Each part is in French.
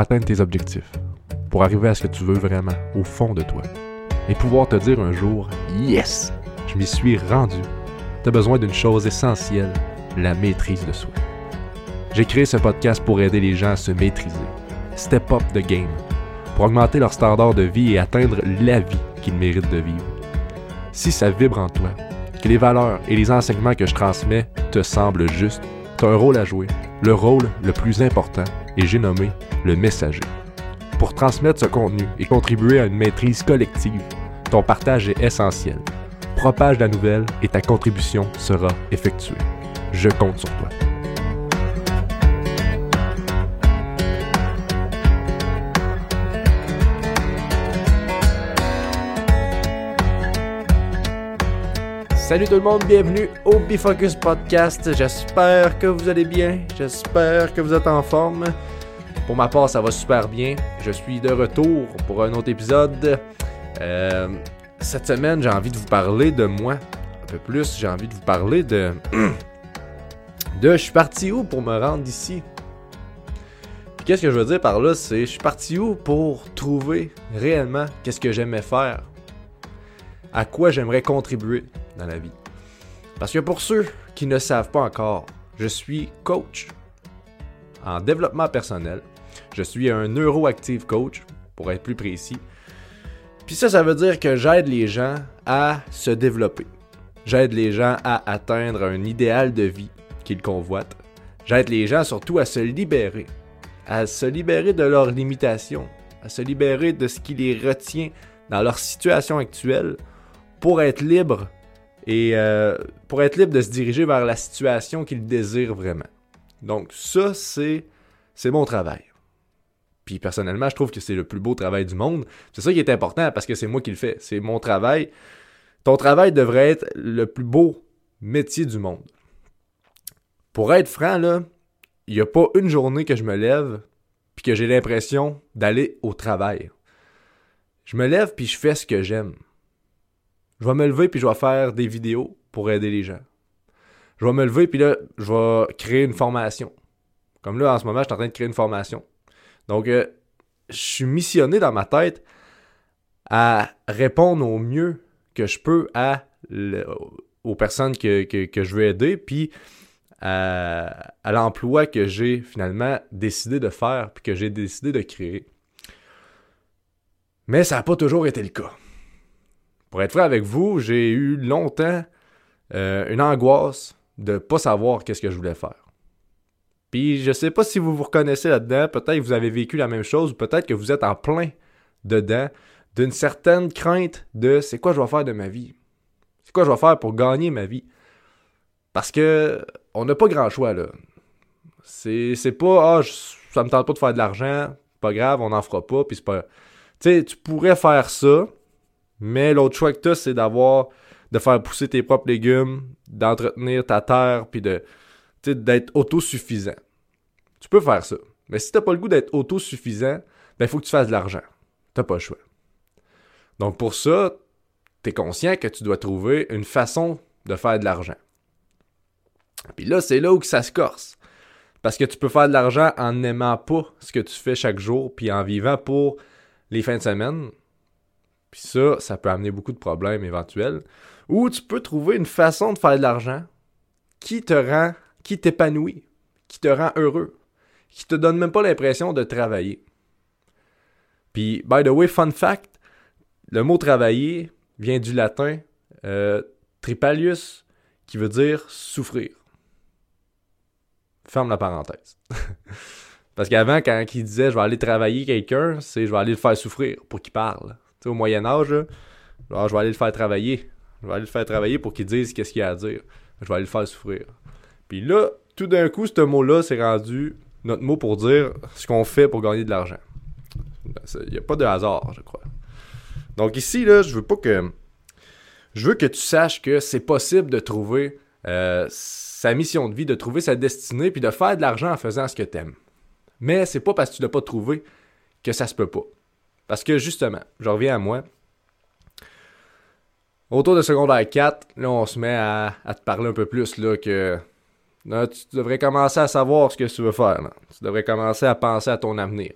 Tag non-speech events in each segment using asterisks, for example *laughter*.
atteindre tes objectifs, pour arriver à ce que tu veux vraiment, au fond de toi, et pouvoir te dire un jour Yes, je m'y suis rendu. Tu as besoin d'une chose essentielle, la maîtrise de soi. J'ai créé ce podcast pour aider les gens à se maîtriser, step up the game, pour augmenter leur standard de vie et atteindre la vie qu'ils méritent de vivre. Si ça vibre en toi, que les valeurs et les enseignements que je transmets te semblent justes, tu as un rôle à jouer, le rôle le plus important, et j'ai nommé le messager. Pour transmettre ce contenu et contribuer à une maîtrise collective, ton partage est essentiel. Propage la nouvelle et ta contribution sera effectuée. Je compte sur toi. Salut tout le monde, bienvenue au Bifocus Podcast. J'espère que vous allez bien, j'espère que vous êtes en forme. Pour ma part, ça va super bien. Je suis de retour pour un autre épisode. Euh, cette semaine, j'ai envie de vous parler de moi un peu plus. J'ai envie de vous parler de. *clears throat* de je suis parti où pour me rendre ici? Qu'est-ce que je veux dire par là, c'est je suis parti où pour trouver réellement qu'est-ce que j'aimais faire, à quoi j'aimerais contribuer dans la vie? Parce que pour ceux qui ne savent pas encore, je suis coach en développement personnel. Je suis un neuroactive coach, pour être plus précis. Puis ça, ça veut dire que j'aide les gens à se développer. J'aide les gens à atteindre un idéal de vie qu'ils convoitent. J'aide les gens surtout à se libérer. À se libérer de leurs limitations. À se libérer de ce qui les retient dans leur situation actuelle pour être libres et euh, pour être libre de se diriger vers la situation qu'il désire vraiment. Donc ça, c'est mon travail. Puis personnellement, je trouve que c'est le plus beau travail du monde. C'est ça qui est important parce que c'est moi qui le fais. C'est mon travail. Ton travail devrait être le plus beau métier du monde. Pour être franc, là, il n'y a pas une journée que je me lève puis que j'ai l'impression d'aller au travail. Je me lève puis je fais ce que j'aime. Je vais me lever puis je vais faire des vidéos pour aider les gens. Je vais me lever puis là, je vais créer une formation. Comme là, en ce moment, je suis en train de créer une formation. Donc, euh, je suis missionné dans ma tête à répondre au mieux que je peux aux personnes que, je veux aider, puis à, l'emploi que j'ai finalement décidé de faire, puis que j'ai décidé de créer. Mais ça n'a pas toujours été le cas. Pour être vrai avec vous, j'ai eu longtemps euh, une angoisse de ne pas savoir qu'est-ce que je voulais faire. Puis je sais pas si vous vous reconnaissez là-dedans, peut-être que vous avez vécu la même chose, ou peut-être que vous êtes en plein dedans d'une certaine crainte de c'est quoi je vais faire de ma vie? C'est quoi je vais faire pour gagner ma vie? Parce que on n'a pas grand choix là. C'est, c'est pas ah ça me tente pas de faire de l'argent, pas grave, on n'en fera pas, puis c'est pas. Tu sais, tu pourrais faire ça, mais l'autre choix que tu as, c'est d'avoir de faire pousser tes propres légumes, d'entretenir ta terre, puis de d'être autosuffisant. Tu peux faire ça. Mais si tu n'as pas le goût d'être autosuffisant, ben il faut que tu fasses de l'argent. Tu n'as pas le choix. Donc pour ça, tu es conscient que tu dois trouver une façon de faire de l'argent. Puis là, c'est là où ça se corse. Parce que tu peux faire de l'argent en n'aimant pas ce que tu fais chaque jour, puis en vivant pour les fins de semaine, puis ça, ça peut amener beaucoup de problèmes éventuels. Ou tu peux trouver une façon de faire de l'argent qui te rend, qui t'épanouit, qui te rend heureux, qui te donne même pas l'impression de travailler. Puis, by the way, fun fact, le mot travailler vient du latin euh, tripalius, qui veut dire souffrir. Ferme la parenthèse. *laughs* Parce qu'avant, quand il disait je vais aller travailler quelqu'un, c'est je vais aller le faire souffrir pour qu'il parle au Moyen Âge, je vais aller le faire travailler. Je vais aller le faire travailler pour qu'il dise qu'est-ce qu'il a à dire. Je vais aller le faire souffrir. Puis là, tout d'un coup, ce mot-là s'est rendu notre mot pour dire ce qu'on fait pour gagner de l'argent. Il n'y a pas de hasard, je crois. Donc ici, là, je veux pas que. Je veux que tu saches que c'est possible de trouver euh, sa mission de vie, de trouver sa destinée, puis de faire de l'argent en faisant ce que tu aimes. Mais c'est pas parce que tu l'as pas trouvé que ça se peut pas. Parce que justement, je reviens à moi. Autour de secondaire 4, là, on se met à, te parler un peu plus, là, que tu devrais commencer à savoir ce que tu veux faire. Tu devrais commencer à penser à ton avenir.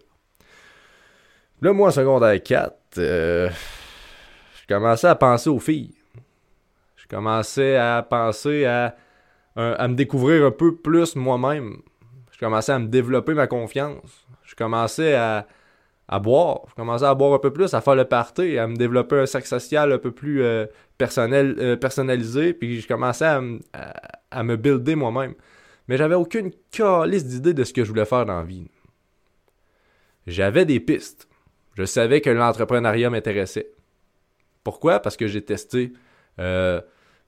Là, moi, secondaire 4, euh, je commençais à penser aux filles. Je commençais à penser à, à me découvrir un peu plus moi-même. Je commençais à me développer ma confiance. Je commençais à, à boire. Je commençais à boire un peu plus, à faire le party, à me développer un cercle social un peu plus euh, personnel, euh, personnalisé. Puis je commençais à, à me builder moi-même. Mais j'avais aucune calice d'idée de ce que je voulais faire dans la vie. J'avais des pistes. Je savais que l'entrepreneuriat m'intéressait. Pourquoi? Parce que j'ai testé. Euh,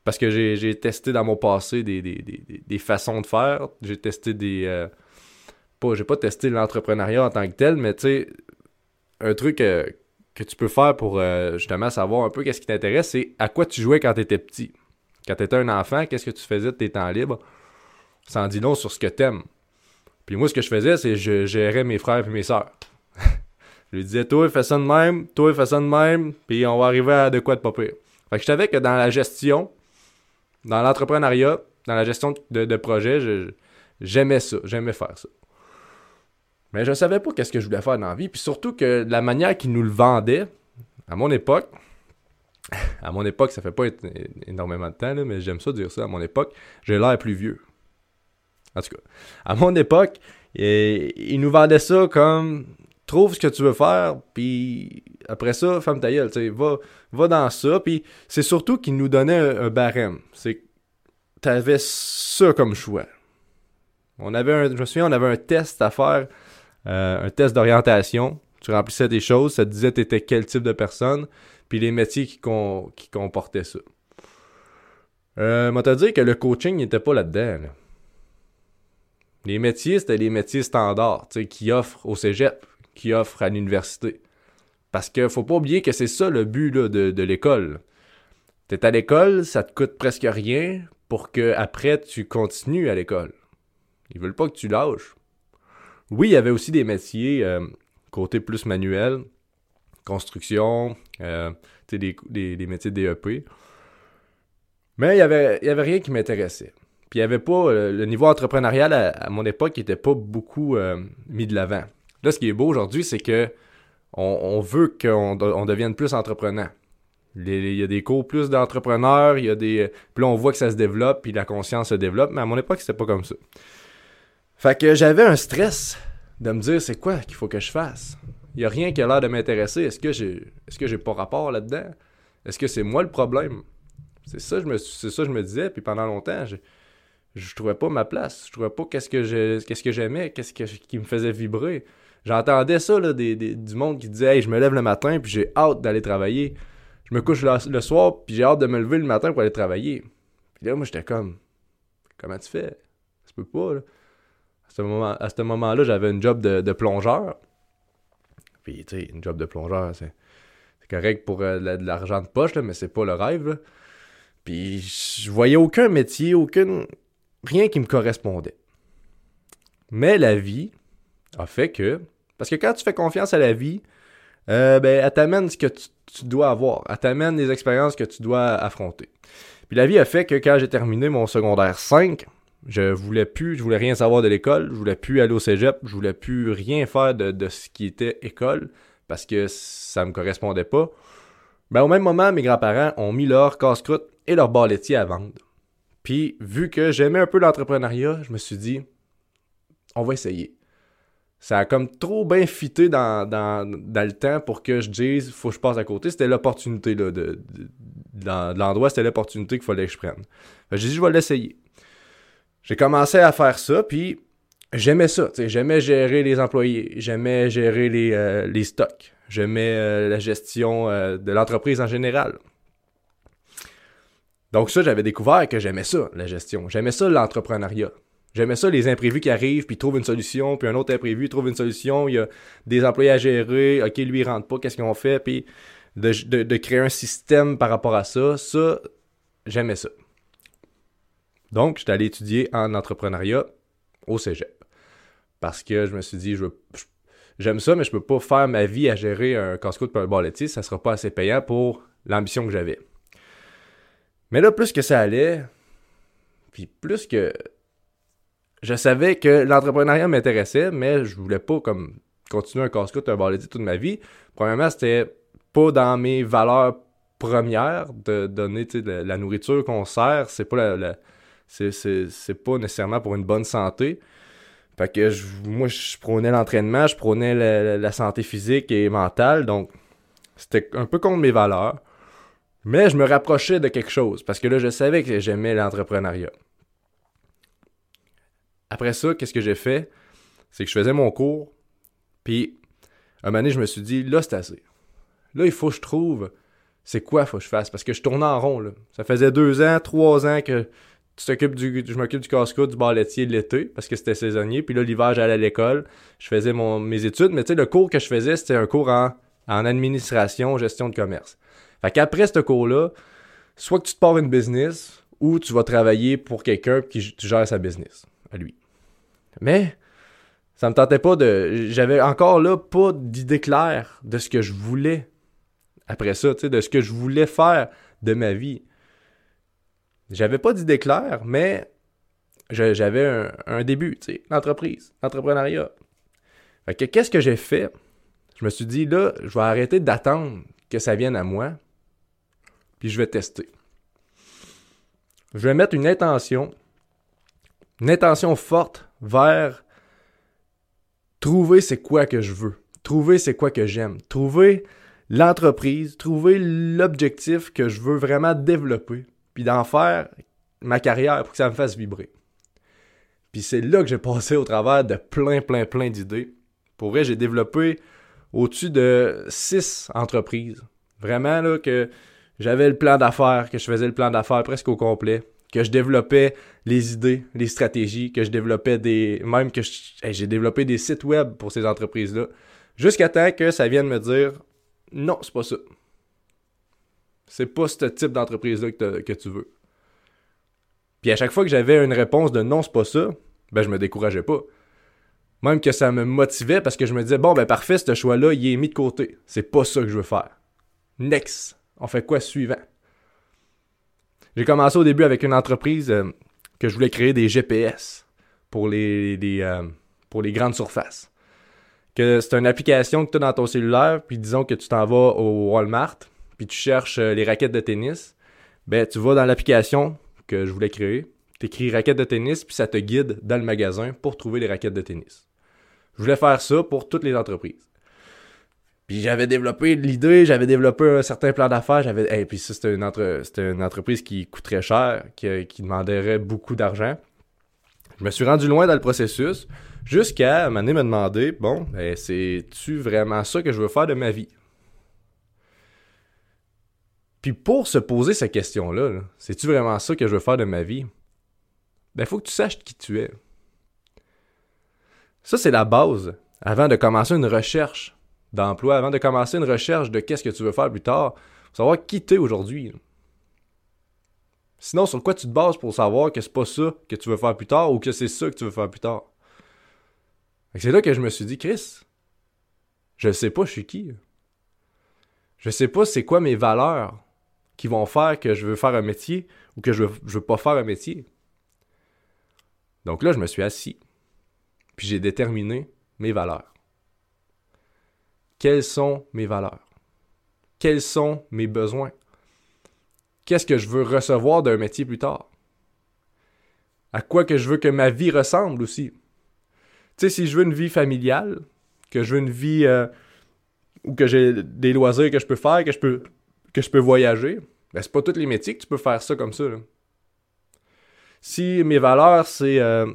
parce que j'ai testé dans mon passé des, façons de faire. J'ai testé des. Euh, pas, j'ai pas testé l'entrepreneuriat en tant que tel, mais tu sais, un truc euh, que tu peux faire pour justement savoir un peu qu'est-ce qui t'intéresse, c'est à quoi tu jouais quand tu étais petit. Quand tu étais un enfant, qu'est-ce que tu faisais de tes temps libres? Ça en dit long sur ce que t'aimes. Puis moi, ce que je faisais, c'est je gérais mes frères et mes sœurs. *laughs* je lui disais, toi, fais ça de même, toi, fais ça de même, puis on va arriver à de quoi de pas pire. Fait que je savais que dans la gestion, dans l'entrepreneuriat, dans la gestion de, de projet, j'aimais ça, j'aimais faire ça. Mais je savais pas qu'est-ce que je voulais faire dans la vie, puis surtout que la manière qu'ils nous le vendaient, à mon époque, à mon époque, ça fait pas énormément de temps, mais j'aime ça dire ça, à mon époque, j'ai l'air plus vieux. En tout cas, à mon époque, ils nous vendaient ça comme trouve ce que tu veux faire, puis après ça, femme ta gueule, va, va dans ça, puis c'est surtout qu'ils nous donnaient un, barème. C'est t'avais ça comme choix. On avait je me souviens, on avait un test à faire, euh, un test d'orientation. Tu remplissais des choses, ça te disait t'étais quel type de personne, puis les métiers qui, comportaient ça. Euh, moi, te dire que le coaching n'était pas là-dedans. Là. Les métiers, c'était les métiers standards, qui offrent au cégep, qui offrent à l'université. Parce que faut pas oublier que c'est ça le but de, de l'école. T'es à l'école, ça te coûte presque rien pour que après tu continues à l'école. Ils veulent pas que tu lâches. Oui, il y avait aussi des métiers euh, côté plus manuel, construction, euh, des, des, des, métiers DEP. Mais il y avait, y avait rien qui m'intéressait. Puis il n'y avait pas. Euh, le niveau entrepreneurial à, mon époque n'était pas beaucoup euh, mis de l'avant. Là, ce qui est beau aujourd'hui, c'est que on, veut qu'on on devienne plus entreprenant. Il y a des cours plus d'entrepreneurs, il y a des. Puis là, on voit que ça se développe, puis la conscience se développe, mais à mon époque, c'était pas comme ça. Fait que j'avais un stress de me dire c'est quoi qu'il faut que je fasse? Il n'y a rien qui a l'air de m'intéresser. Est-ce que j'ai est-ce que j'ai pas rapport là-dedans? Est-ce que c'est moi le problème? C'est ça, je me, c'est ça je me disais, puis pendant longtemps, je trouvais pas ma place. Je trouvais pas qu'est-ce que je, qu'est-ce que j'aimais, qu'est-ce qui me faisait vibrer. J'entendais ça là, des, du monde qui disait hey, je me lève le matin puis j'ai hâte d'aller travailler. Je me couche le, soir puis j'ai hâte de me lever le matin pour aller travailler. Puis là moi j'étais comme comment tu fais? Ça peut pas là. À ce moment à ce moment-là, j'avais une job de, plongeur. Puis tu sais, une job de plongeur, c'est correct pour euh, de l'argent de poche là, mais c'est pas le rêve Puis je voyais aucun métier, aucune rien qui me correspondait. Mais la vie a fait que, parce que quand tu fais confiance à la vie, euh, ben, elle t'amène ce que tu, dois avoir. Elle t'amène les expériences que tu dois affronter. Puis la vie a fait que quand j'ai terminé mon secondaire 5, je voulais plus, je voulais rien savoir de l'école, je voulais plus aller au cégep, je voulais plus rien faire de, ce qui était école parce que ça me correspondait pas. Ben, au même moment, mes grands-parents ont mis leur casse-croûte et leur bar laitier à vendre. Puis, vu que j'aimais un peu l'entrepreneuriat, je me suis dit, on va essayer. Ça a comme trop bien fité dans, dans, le temps pour que je dise, faut que je passe à côté. C'était l'opportunité, de, de, l'endroit, c'était l'opportunité qu'il fallait que je prenne. J'ai dit, je vais l'essayer. J'ai commencé à faire ça, puis j'aimais ça. J'aimais gérer les employés, j'aimais gérer les, euh, les stocks, j'aimais euh, la gestion euh, de l'entreprise en général. Donc ça, j'avais découvert que j'aimais ça, la gestion. J'aimais ça, l'entrepreneuriat. J'aimais ça, les imprévus qui arrivent, puis trouvent une solution, puis un autre imprévu trouve une solution, il y a des employés à gérer, ok, lui, il rentre pas, qu'est-ce qu'on fait, puis de, créer un système par rapport à ça, ça, j'aimais ça. Donc, j'étais allé étudier en entrepreneuriat au cégep. Parce que je me suis dit, je j'aime ça, mais je peux pas faire ma vie à gérer un casse-croûte pour un bar laitier, ça sera pas assez payant pour l'ambition que j'avais. Mais là, plus que ça allait, puis plus que je savais que l'entrepreneuriat m'intéressait, mais je voulais pas comme continuer un casse-croûte, un baladier toute ma vie. Premièrement, c'était pas dans mes valeurs premières de donner la, la nourriture qu'on sert. C'est pas la, c'est pas nécessairement pour une bonne santé. Fait que moi, je prônais l'entraînement, je prônais la, santé physique et mentale. Donc, c'était un peu contre mes valeurs. Mais je me rapprochais de quelque chose parce que là, je savais que j'aimais l'entrepreneuriat. Après ça, qu'est-ce que j'ai fait? C'est que je faisais mon cours, puis un moment donné, je me suis dit, là, c'est assez. Là, il faut que je trouve c'est quoi faut que je fasse parce que je tournais en rond. Là. Ça faisait deux ans, trois ans que tu t'occupes du, je m'occupe du casse-croûte, du bar laitier l'été parce que c'était saisonnier. Puis là, l'hiver, j'allais à l'école, je faisais mon, mes études, mais tu sais, le cours que je faisais, c'était un cours en, en administration, gestion de commerce. Fait qu'après ce cours-là, soit que tu te pars une business ou tu vas travailler pour quelqu'un qui tu gères sa business à lui. Mais ça me tentait pas de. J'avais encore là pas d'idée claire de ce que je voulais après ça, tu sais, de ce que je voulais faire de ma vie. J'avais pas d'idée claire, mais j'avais un, début, tu l'entreprise, l'entrepreneuriat. Qu'est-ce que j'ai fait? Je me suis dit, là, je vais arrêter d'attendre que ça vienne à moi, puis je vais tester. Je vais mettre une intention, une intention forte vers trouver c'est quoi que je veux, trouver c'est quoi que j'aime, trouver l'entreprise, trouver l'objectif que je veux vraiment développer, puis d'en faire ma carrière pour que ça me fasse vibrer. Puis c'est là que j'ai passé au travers de plein, plein, plein d'idées. Pour vrai, j'ai développé au-dessus de six entreprises. Vraiment, là, que j'avais le plan d'affaires, que je faisais le plan d'affaires presque au complet, que je développais les idées, les stratégies, que je développais des... Même que j'ai développé des sites web pour ces entreprises-là. Jusqu'à temps que ça vienne me dire non, c'est pas ça. C'est pas ce type d'entreprise-là que, tu veux. Puis à chaque fois que j'avais une réponse de non, c'est pas ça, ben je me décourageais pas. Même que ça me motivait parce que je me disais, bon, ben parfait, ce choix-là, il est mis de côté. C'est pas ça que je veux faire. Next. On fait quoi suivant? J'ai commencé au début avec une entreprise euh, que je voulais créer des GPS pour les, euh, pour les grandes surfaces que c'est une application que tu as dans ton cellulaire, puis disons que tu t'en vas au Walmart, puis tu cherches euh, les raquettes de tennis, ben tu vas dans l'application que je voulais créer, tu écris raquettes de tennis, puis ça te guide dans le magasin pour trouver les raquettes de tennis. Je voulais faire ça pour toutes les entreprises. Puis j'avais développé l'idée, j'avais développé un certain plan d'affaires, j'avais et puis ça c'était une, entre... une entreprise qui coûterait cher, qui, demanderait beaucoup d'argent. Je me suis rendu loin dans le processus. Jusqu'à donné me demander, bon, ben, c'est-tu vraiment ça que je veux faire de ma vie? Puis pour se poser cette question-là, -là, c'est tu vraiment ça que je veux faire de ma vie? Ben, faut que tu saches qui tu es. Ça, c'est la base avant de commencer une recherche d'emploi, avant de commencer une recherche de qu'est-ce que tu veux faire plus tard. Faut savoir qui tu es aujourd'hui. Sinon, sur quoi tu te bases pour savoir que c'est pas ça que tu veux faire plus tard ou que c'est ça que tu veux faire plus tard? C'est là que je me suis dit, Chris, je sais pas je suis qui. Je sais pas c'est quoi mes valeurs qui vont faire que je veux faire un métier ou que je veux, veux pas faire un métier. Donc là, je me suis assis. Puis j'ai déterminé mes valeurs. Quelles sont mes valeurs? Quels sont mes besoins? Qu'est-ce que je veux recevoir d'un métier plus tard? À quoi que je veux que ma vie ressemble aussi? Tu sais, si je veux une vie familiale, que je veux une vie euh, où que j'ai des loisirs que je peux faire, que je peux, que je peux voyager, ben c'est pas tous les métiers que tu peux faire ça comme ça. Si mes valeurs, c'est euh,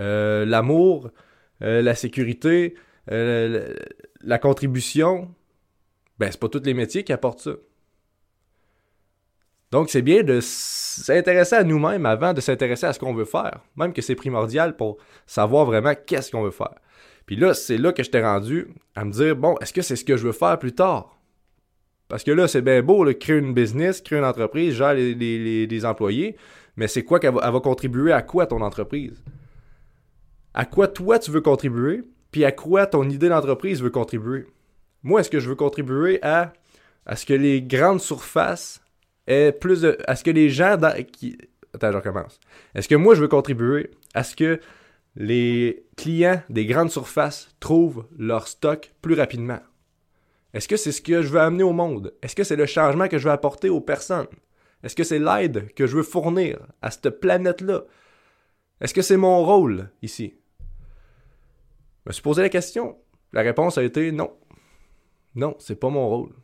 euh, l'amour, la sécurité, la contribution, ben c'est pas tous les métiers qui apportent ça. Donc, c'est bien de s'intéresser à nous-mêmes avant de s'intéresser à ce qu'on veut faire. Même que c'est primordial pour savoir vraiment qu'est-ce qu'on veut faire. Puis là, c'est là que je t'ai rendu à me dire, bon, est-ce que c'est ce que je veux faire plus tard? Parce que là, c'est bien beau, de créer une business, créer une entreprise, gérer les, employés, mais c'est quoi qu'elle va, contribuer à quoi ton entreprise? À quoi toi tu veux contribuer, puis à quoi ton idée d'entreprise veut contribuer? Moi, est-ce que je veux contribuer à, à ce que les grandes surfaces est plus de. ce que les gens qui. Attends, je recommence. Est-ce que moi, je veux contribuer à ce que les clients des grandes surfaces trouvent leur stock plus rapidement? Est-ce que c'est ce que je veux amener au monde? Est-ce que c'est le changement que je veux apporter aux personnes? Est-ce que c'est l'aide que je veux fournir à cette planète-là? Est-ce que c'est mon rôle ici? Je me suis posé la question. La réponse a été non. Non, c'est pas mon rôle.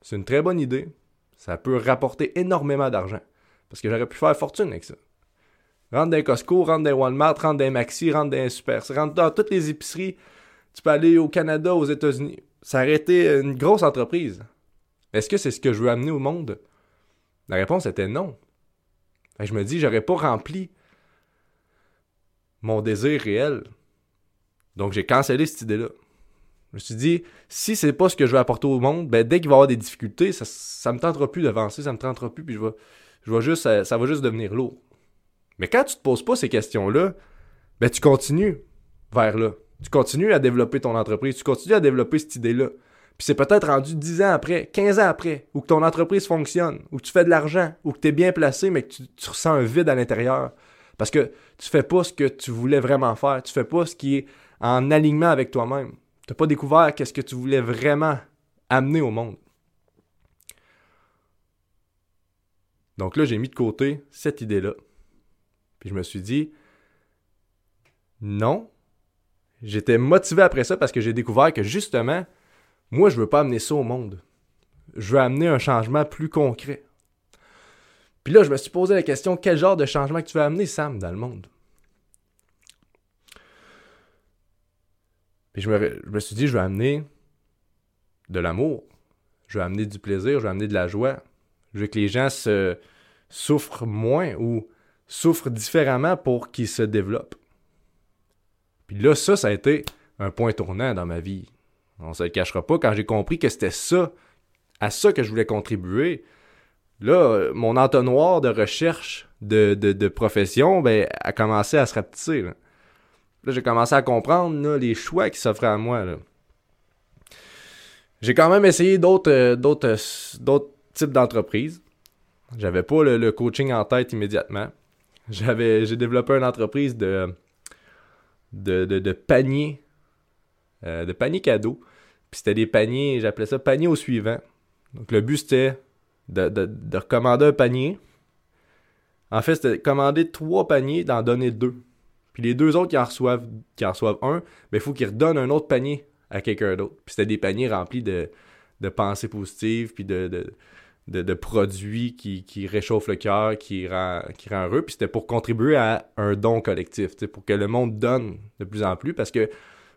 C'est une très bonne idée. Ça peut rapporter énormément d'argent. Parce que j'aurais pu faire fortune avec ça. Rentre dans Costco, rentre dans Walmart, rentre dans Maxi, rentre dans Super, rentre dans toutes les épiceries. Tu peux aller au Canada, aux États-Unis. Ça aurait été une grosse entreprise. Est-ce que c'est ce que je veux amener au monde? La réponse était non. je me dis, j'aurais pas rempli mon désir réel. Donc j'ai cancellé cette idée-là. Je me suis dit, si c'est pas ce que je veux apporter au monde, ben dès qu'il va y avoir des difficultés, ça, ça me tentera plus d'avancer, ça me tentera plus, puis je juste, ça, ça, va juste devenir lourd. Mais quand tu te poses pas ces questions-là, ben tu continues vers là. Tu continues à développer ton entreprise, tu continues à développer cette idée-là. Puis c'est peut-être rendu 10 ans après, 15 ans après, ou que ton entreprise fonctionne, ou que tu fais de l'argent, ou que tu es bien placé, mais que tu, ressens un vide à l'intérieur. Parce que tu fais pas ce que tu voulais vraiment faire. Tu fais pas ce qui est en alignement avec toi-même. Tu n'as pas découvert qu'est-ce que tu voulais vraiment amener au monde. Donc là, j'ai mis de côté cette idée-là. Puis je me suis dit, non. J'étais motivé après ça parce que j'ai découvert que justement, moi, je veux pas amener ça au monde. Je veux amener un changement plus concret. Puis là, je me suis posé la question, quel genre de changement tu veux amener, Sam, dans le monde? Puis je me, suis dit, je veux amener de l'amour, je veux amener du plaisir, je veux amener de la joie. Je veux que les gens se souffrent moins ou souffrent différemment pour qu'ils se développent. Là, ça, ça a été un point tournant dans ma vie. On ne se le cachera pas. Quand j'ai compris que c'était ça, à ça que je voulais contribuer, là, mon entonnoir de recherche de, de, profession ben, a commencé à se rapetisser. Là. Là, j'ai commencé à comprendre les choix qui s'offraient à moi. J'ai quand même essayé d'autres, euh, d'autres, euh, d'autres types d'entreprises. J'avais pas le, coaching en tête immédiatement. J'avais, j'ai développé une entreprise de, de, de, paniers, euh, de paniers cadeaux. Puis c'était des paniers, j'appelais ça panier au suivant. Donc le but c'était de, de, de recommander un panier. En fait, c'était commander trois paniers, d'en donner deux. Puis les deux autres qui en reçoivent, qui en reçoivent un, ben, il faut qu'ils redonnent un autre panier à quelqu'un d'autre. Puis c'était des paniers remplis de, pensées positives, puis de, de, produits qui, réchauffent le cœur, qui rend, qui heureux. Puis c'était pour contribuer à un don collectif, pour que le monde donne de plus en plus, parce que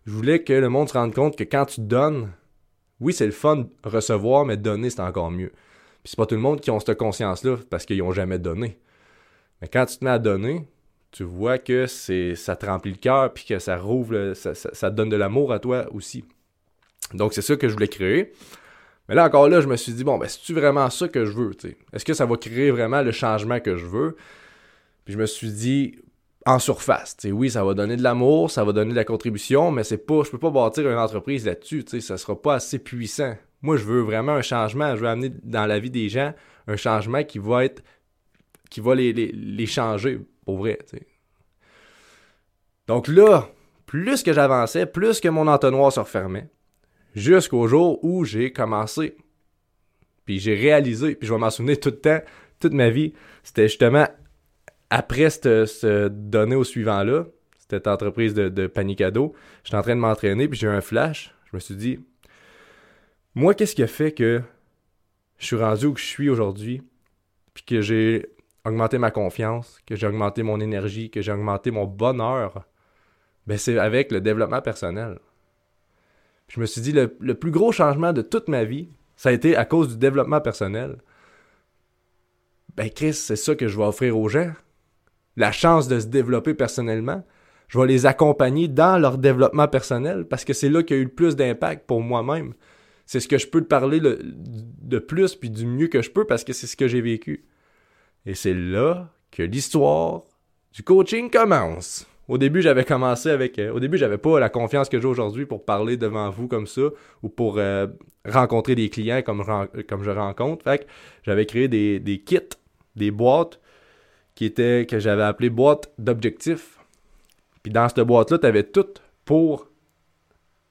je voulais que le monde se rende compte que quand tu donnes, oui, c'est le fun de recevoir, mais donner, c'est encore mieux. Puis c'est pas tout le monde qui ont cette conscience-là parce qu'ils n'ont jamais donné. Mais quand tu te mets à donner, tu vois que ça te remplit le cœur puis que ça rouvre, ça, donne de l'amour à toi aussi. Donc c'est ça que je voulais créer. Mais là encore là, je me suis dit bon ben c'est vraiment ça que je veux, Est-ce que ça va créer vraiment le changement que je veux? Puis je me suis dit en surface, oui, ça va donner de l'amour, ça va donner de la contribution, mais c'est pas je peux pas bâtir une entreprise là-dessus, ça sera pas assez puissant. Moi, je veux vraiment un changement, je veux amener dans la vie des gens un changement qui va être qui va les, les, changer pour vrai. Donc là, plus que j'avançais, plus que mon entonnoir se refermait, jusqu'au jour où j'ai commencé. Puis j'ai réalisé, puis je vais m'en souvenir tout le temps, toute ma vie, c'était justement après ce donner au suivant-là, cette entreprise de, de panicado, j'étais en train de m'entraîner, puis j'ai eu un flash. Je me suis dit, moi, qu'est-ce qui a fait que je suis rendu où je suis aujourd'hui, puis que j'ai augmenté ma confiance, que j'ai augmenté mon énergie, que j'ai augmenté mon bonheur, ben c'est avec le développement personnel. Je me suis dit, le, plus gros changement de toute ma vie, ça a été à cause du développement personnel. Ben Chris, c'est ça que je vais offrir aux gens. La chance de se développer personnellement. Je vais les accompagner dans leur développement personnel parce que c'est là qu'il y a eu le plus d'impact pour moi-même. C'est ce que je peux te parler de plus puis du mieux que je peux parce que c'est ce que j'ai vécu. Et c'est là que l'histoire du coaching commence. Au début, j'avais commencé avec. Euh, au début, j'avais pas la confiance que j'ai aujourd'hui pour parler devant vous comme ça ou pour euh, rencontrer des clients comme, je rencontre. Fait que j'avais créé des, kits, des boîtes qui étaient que j'avais appelées boîtes d'objectifs. Puis dans cette boîte-là, tu avais tout pour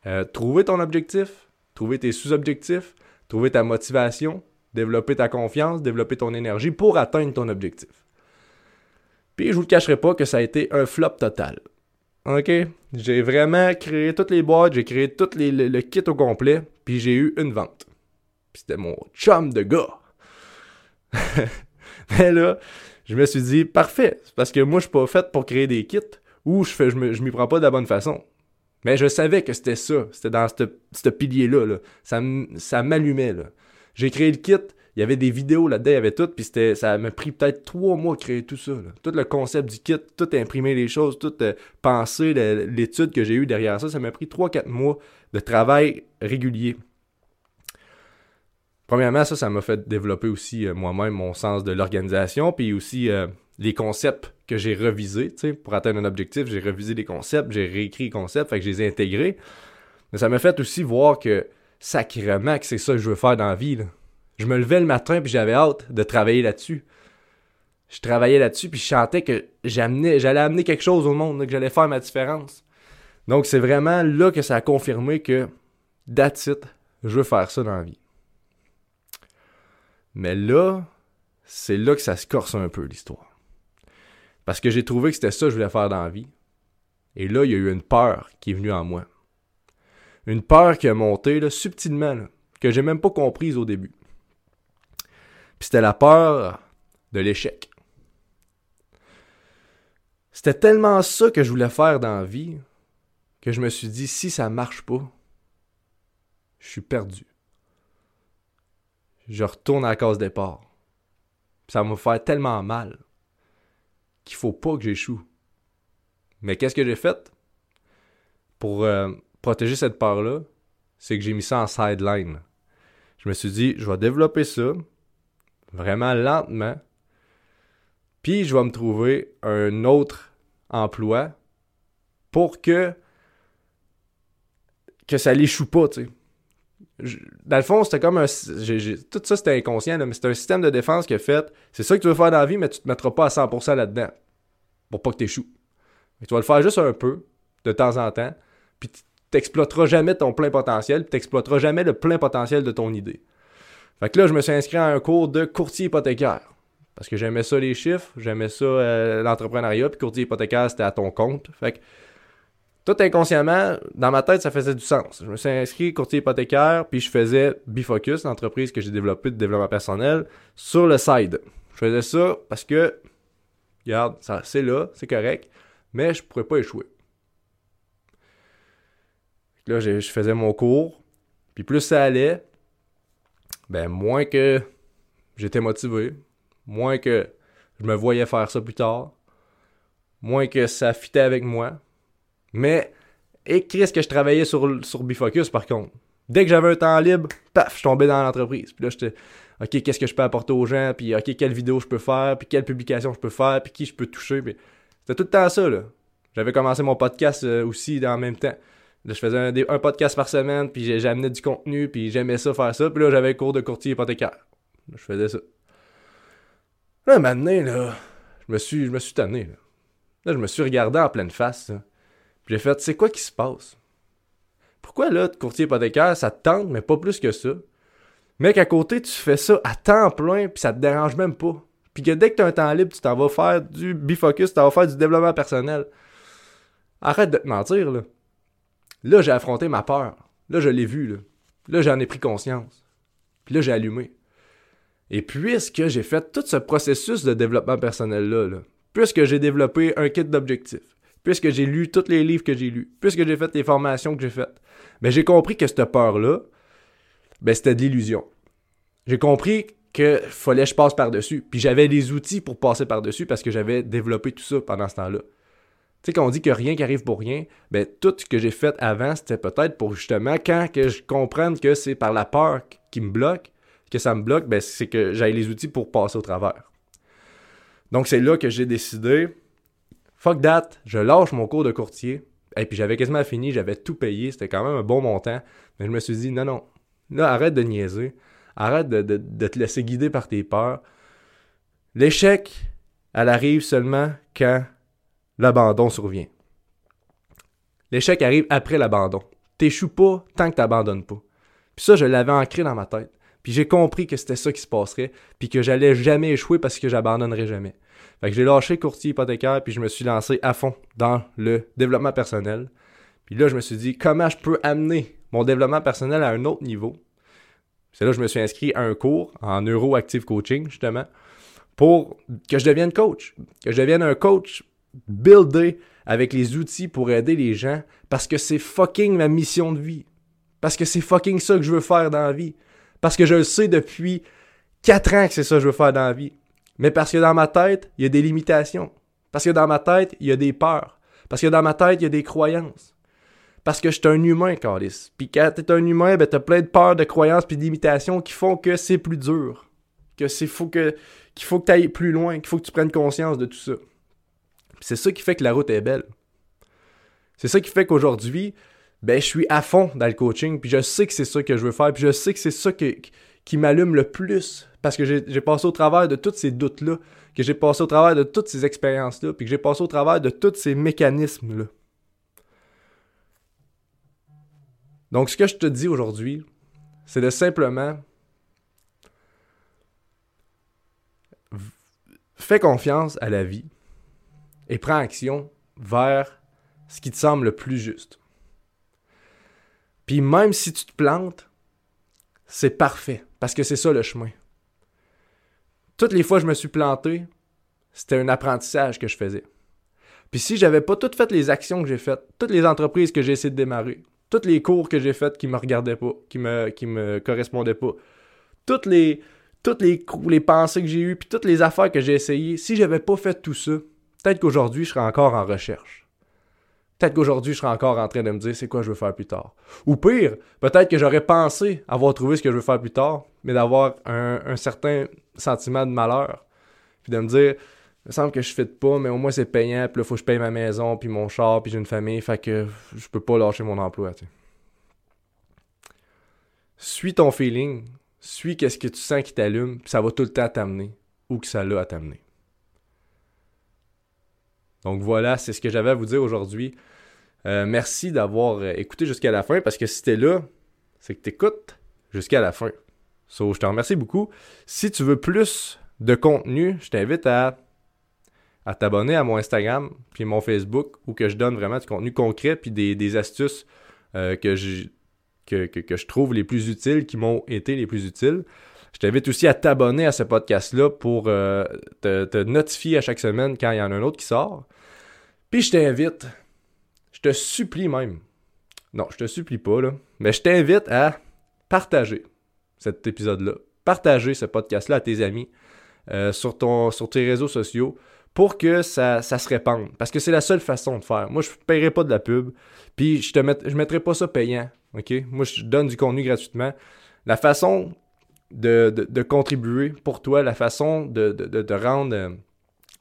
euh, trouver ton objectif, trouver tes sous-objectifs, trouver ta motivation, développer ta confiance, développer ton énergie pour atteindre ton objectif. Puis je vous le cacherai pas que ça a été un flop total. OK? J'ai vraiment créé toutes les boîtes, j'ai créé tout le, kit au complet, puis j'ai eu une vente. Puis c'était mon chum de gars. *laughs* Mais là, je me suis dit, parfait, parce que moi, je suis pas fait pour créer des kits ou je, fais, je, m'y prends pas de la bonne façon. Mais je savais que c'était ça, c'était dans ce pilier-là. Là. Ça, ça m'allumait. J'ai créé le kit, il y avait des vidéos là-dedans, il y avait tout, puis c'était, ça m'a pris peut-être trois mois de créer tout ça. Tout le concept du kit, tout imprimer les choses, tout euh, penser, l'étude que j'ai eue derrière ça, ça m'a pris trois, quatre mois de travail régulier. Premièrement, ça, ça m'a fait développer aussi euh, moi-même mon sens de l'organisation, puis aussi euh, les concepts que j'ai revisés, pour atteindre un objectif, j'ai revisé les concepts, j'ai réécrit les concepts, fait que je les ai intégrés. Mais ça m'a fait aussi voir que sacrément que c'est ça que je veux faire dans la vie. Je me levais le matin puis j'avais hâte de travailler là-dessus. Je travaillais là-dessus puis je chantais que j'allais amener quelque chose au monde, que j'allais faire ma différence. Donc c'est vraiment là que ça a confirmé que that's it, je veux faire ça dans la vie. Mais là, c'est là que ça se corse un peu l'histoire. Parce que j'ai trouvé que c'était ça que je voulais faire dans la vie. Et là, il y a eu une peur qui est venue en moi. Une peur qui a monté là, subtilement, là, que j'ai même pas comprise au début. Puis c'était la peur de l'échec. C'était tellement ça que je voulais faire dans la vie que je me suis dit si ça marche pas, je suis perdu. Je retourne à la case départ. Ça va me faire tellement mal qu'il faut pas que j'échoue. Mais qu'est-ce que j'ai fait? Pour euh, protéger cette peur-là? C'est que j'ai mis ça en sideline. Je me suis dit, je vais développer ça, vraiment lentement. Puis je vais me trouver un autre emploi pour que que ça l'échoue pas, tu dans le fond, c'était comme un. tout ça, c'était inconscient, mais c'est un système de défense qui a fait. C'est ça que tu veux faire dans la vie, mais tu te mettras pas à 100% là-dedans. Pour pas que tu échoues. tu vas le faire juste un peu, de temps en temps. Puis tu n'exploiteras jamais ton plein potentiel. Tu jamais le plein potentiel de ton idée. Fait que là, je me suis inscrit à un cours de courtier hypothécaire. Parce que j'aimais ça les chiffres, j'aimais ça euh, l'entrepreneuriat, puis courtier hypothécaire, c'était à ton compte. Fait que tout inconsciemment, dans ma tête, ça faisait du sens. Je me suis inscrit courtier hypothécaire, puis je faisais Bifocus, l'entreprise que j'ai développée de développement personnel, sur le side. Je faisais ça parce que, regarde, c'est là, c'est correct, mais je pourrais pas échouer. Là, je faisais mon cours, puis plus ça allait, ben moins que j'étais motivé, moins que je me voyais faire ça plus tard, moins que ça fitait avec moi. Mais, et qu'est-ce que je travaillais sur, sur Bifocus par contre. Dès que j'avais un temps libre, paf, je tombais dans l'entreprise. Puis là, j'étais, OK, qu'est-ce que je peux apporter aux gens, puis OK, quelle vidéo je peux faire, puis quelle publication je peux faire, puis qui je peux toucher? Puis c'était tout le temps ça, là. J'avais commencé mon podcast euh, aussi en même temps je faisais un, podcast par semaine, puis j'amenais du contenu, puis j'aimais ça faire ça. Puis là, j'avais cours de courtier hypothécaire. Je faisais ça. Là, maintenant, là, je me suis, je me suis tanné. Là. là je me suis regardé en pleine face. Puis j'ai fait, c'est quoi qui se passe? Pourquoi là, courtier hypothécaire, ça te tente, mais pas plus que ça? Mais qu'à côté, tu fais ça à temps plein, puis ça te dérange même pas. Puis que dès que tu as un temps libre, tu t'en vas faire du bifocus, tu t'en vas faire du développement personnel. Arrête de te mentir, là. Là, j'ai affronté ma peur. Là, je l'ai vu. Là, là j'en ai pris conscience. Puis là, j'ai allumé. Et puisque j'ai fait tout ce processus de développement personnel-là, puisque j'ai développé un kit d'objectifs, puisque j'ai lu tous les livres que j'ai lus, puisque j'ai fait les formations que j'ai faites, ben, j'ai compris que cette peur-là, ben, c'était de l'illusion. J'ai compris qu'il fallait que je passe par-dessus. Puis j'avais les outils pour passer par-dessus parce que j'avais développé tout ça pendant ce temps-là. Tu sais, quand on dit que rien qui arrive pour rien, ben tout ce que j'ai fait avant, c'était peut-être pour justement, quand que je comprenne que c'est par la peur qui me bloque, que ça me bloque, ben c'est que j'ai les outils pour passer au travers. Donc c'est là que j'ai décidé, fuck that, je lâche mon cours de courtier. Et puis j'avais quasiment fini, j'avais tout payé, c'était quand même un bon montant. Mais je me suis dit, non, non, là, arrête de niaiser, arrête de te laisser guider par tes peurs. L'échec, elle arrive seulement quand l'abandon survient. L'échec arrive après l'abandon. T'échoues pas tant que t'abandonnes pas. Puis ça, je l'avais ancré dans ma tête. Puis j'ai compris que c'était ça qui se passerait, puis que j'allais jamais échouer parce que j'abandonnerais jamais. Fait que j'ai lâché courtier hypothécaire, puis je me suis lancé à fond dans le développement personnel. Puis là, je me suis dit, comment je peux amener mon développement personnel à un autre niveau? C'est là que je me suis inscrit à un cours en Neuroactive Coaching, justement, pour que je devienne coach. Que je devienne un coach buildé avec les outils pour aider les gens, parce que c'est fucking ma mission de vie. Parce que c'est fucking ça que je veux faire dans la vie. Parce que je le sais depuis 4 ans que c'est ça que je veux faire dans la vie. Mais parce que dans ma tête, il y a des limitations. Parce que dans ma tête, il y a des peurs. Parce que dans ma tête, il y a des croyances. Parce que je suis un humain, Carlis. Puis quand t'es un humain, ben t'as plein de peurs, de croyances puis de limitations qui font que c'est plus dur. Que c'est faut que qu'il faut que tu ailles plus loin, qu'il faut que tu prennes conscience de tout ça. C'est ça qui fait que la route est belle. C'est ça qui fait qu'aujourd'hui, ben, je suis à fond dans le coaching, puis je sais que c'est ça que je veux faire, puis je sais que c'est ça qui m'allume le plus, parce que j'ai passé au travers de tous ces doutes-là, que j'ai passé au travers de toutes ces expériences-là, puis que j'ai passé au travers de tous ces mécanismes-là. Donc, ce que je te dis aujourd'hui, c'est de simplement fais confiance à la vie et prends action vers ce qui te semble le plus juste. Puis même si tu te plantes, c'est parfait, parce que c'est ça le chemin. Toutes les fois que je me suis planté, c'était un apprentissage que je faisais. Puis si j'avais pas toutes fait les actions que j'ai faites, toutes les entreprises que j'ai essayé de démarrer, tous les cours que j'ai faits qui me regardaient pas, qui me, me correspondaient pas, toutes les, toutes les, les pensées que j'ai eues, puis toutes les affaires que j'ai essayées, si j'avais pas fait tout ça, peut-être qu'aujourd'hui, je serais encore en recherche. Peut-être qu'aujourd'hui, je serais encore en train de me dire c'est quoi je veux faire plus tard. Ou pire, peut-être que j'aurais pensé avoir trouvé ce que je veux faire plus tard, mais d'avoir un, certain sentiment de malheur. Puis de me dire, il me semble que je fais pas, mais au moins c'est payant, puis là, faut que je paye ma maison, puis mon char, puis j'ai une famille, fait que je peux pas lâcher mon emploi. Suis ton feeling, suis qu'est-ce que tu sens qui t'allume, puis ça va tout le temps t'amener où que ça l'a à t'amener. Donc voilà, c'est ce que j'avais à vous dire aujourd'hui. Euh, merci d'avoir euh, écouté jusqu'à la fin parce que si t'es là, c'est que t'écoutes jusqu'à la fin. So, je te remercie beaucoup. Si tu veux plus de contenu, je t'invite à, à t'abonner à mon Instagram puis mon Facebook où que je donne vraiment du contenu concret puis des, astuces euh, que, je, trouve les plus utiles, qui m'ont été les plus utiles. Je t'invite aussi à t'abonner à ce podcast-là pour te, notifier à chaque semaine quand il y en a un autre qui sort. Puis je t'invite, je te supplie même, non, je te supplie pas, là, mais je t'invite à partager cet épisode-là, partager ce podcast-là à tes amis, euh, sur, tes réseaux sociaux, pour que ça, se répande. Parce que c'est la seule façon de faire. Moi, je ne paierai pas de la pub, puis je ne je mettrai pas ça payant. Moi, je donne du contenu gratuitement. La façon de, contribuer pour toi, la façon de, de, rendre euh,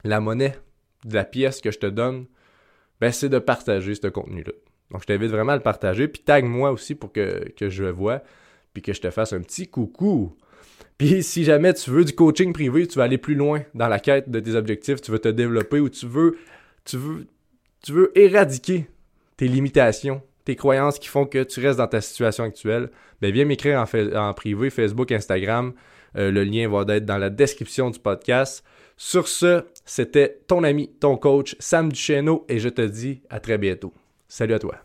la monnaie de la pièce que je te donne ben, c'est de partager ce contenu-là. Donc, je t'invite vraiment à le partager. Puis, tag moi aussi pour que, je le vois. Puis que je te fasse un petit coucou. Puis, *laughs* si jamais tu veux du coaching privé, tu veux aller plus loin dans la quête de tes objectifs, tu veux te développer ou tu veux, tu veux, tu veux éradiquer tes limitations, tes croyances qui font que tu restes dans ta situation actuelle, ben viens m'écrire en, en, privé, Facebook, Instagram. Euh, le lien va être dans la description du podcast. Sur ce, c'était ton ami, ton coach, Sam Duchesneau, et je te dis à très bientôt. Salut à toi.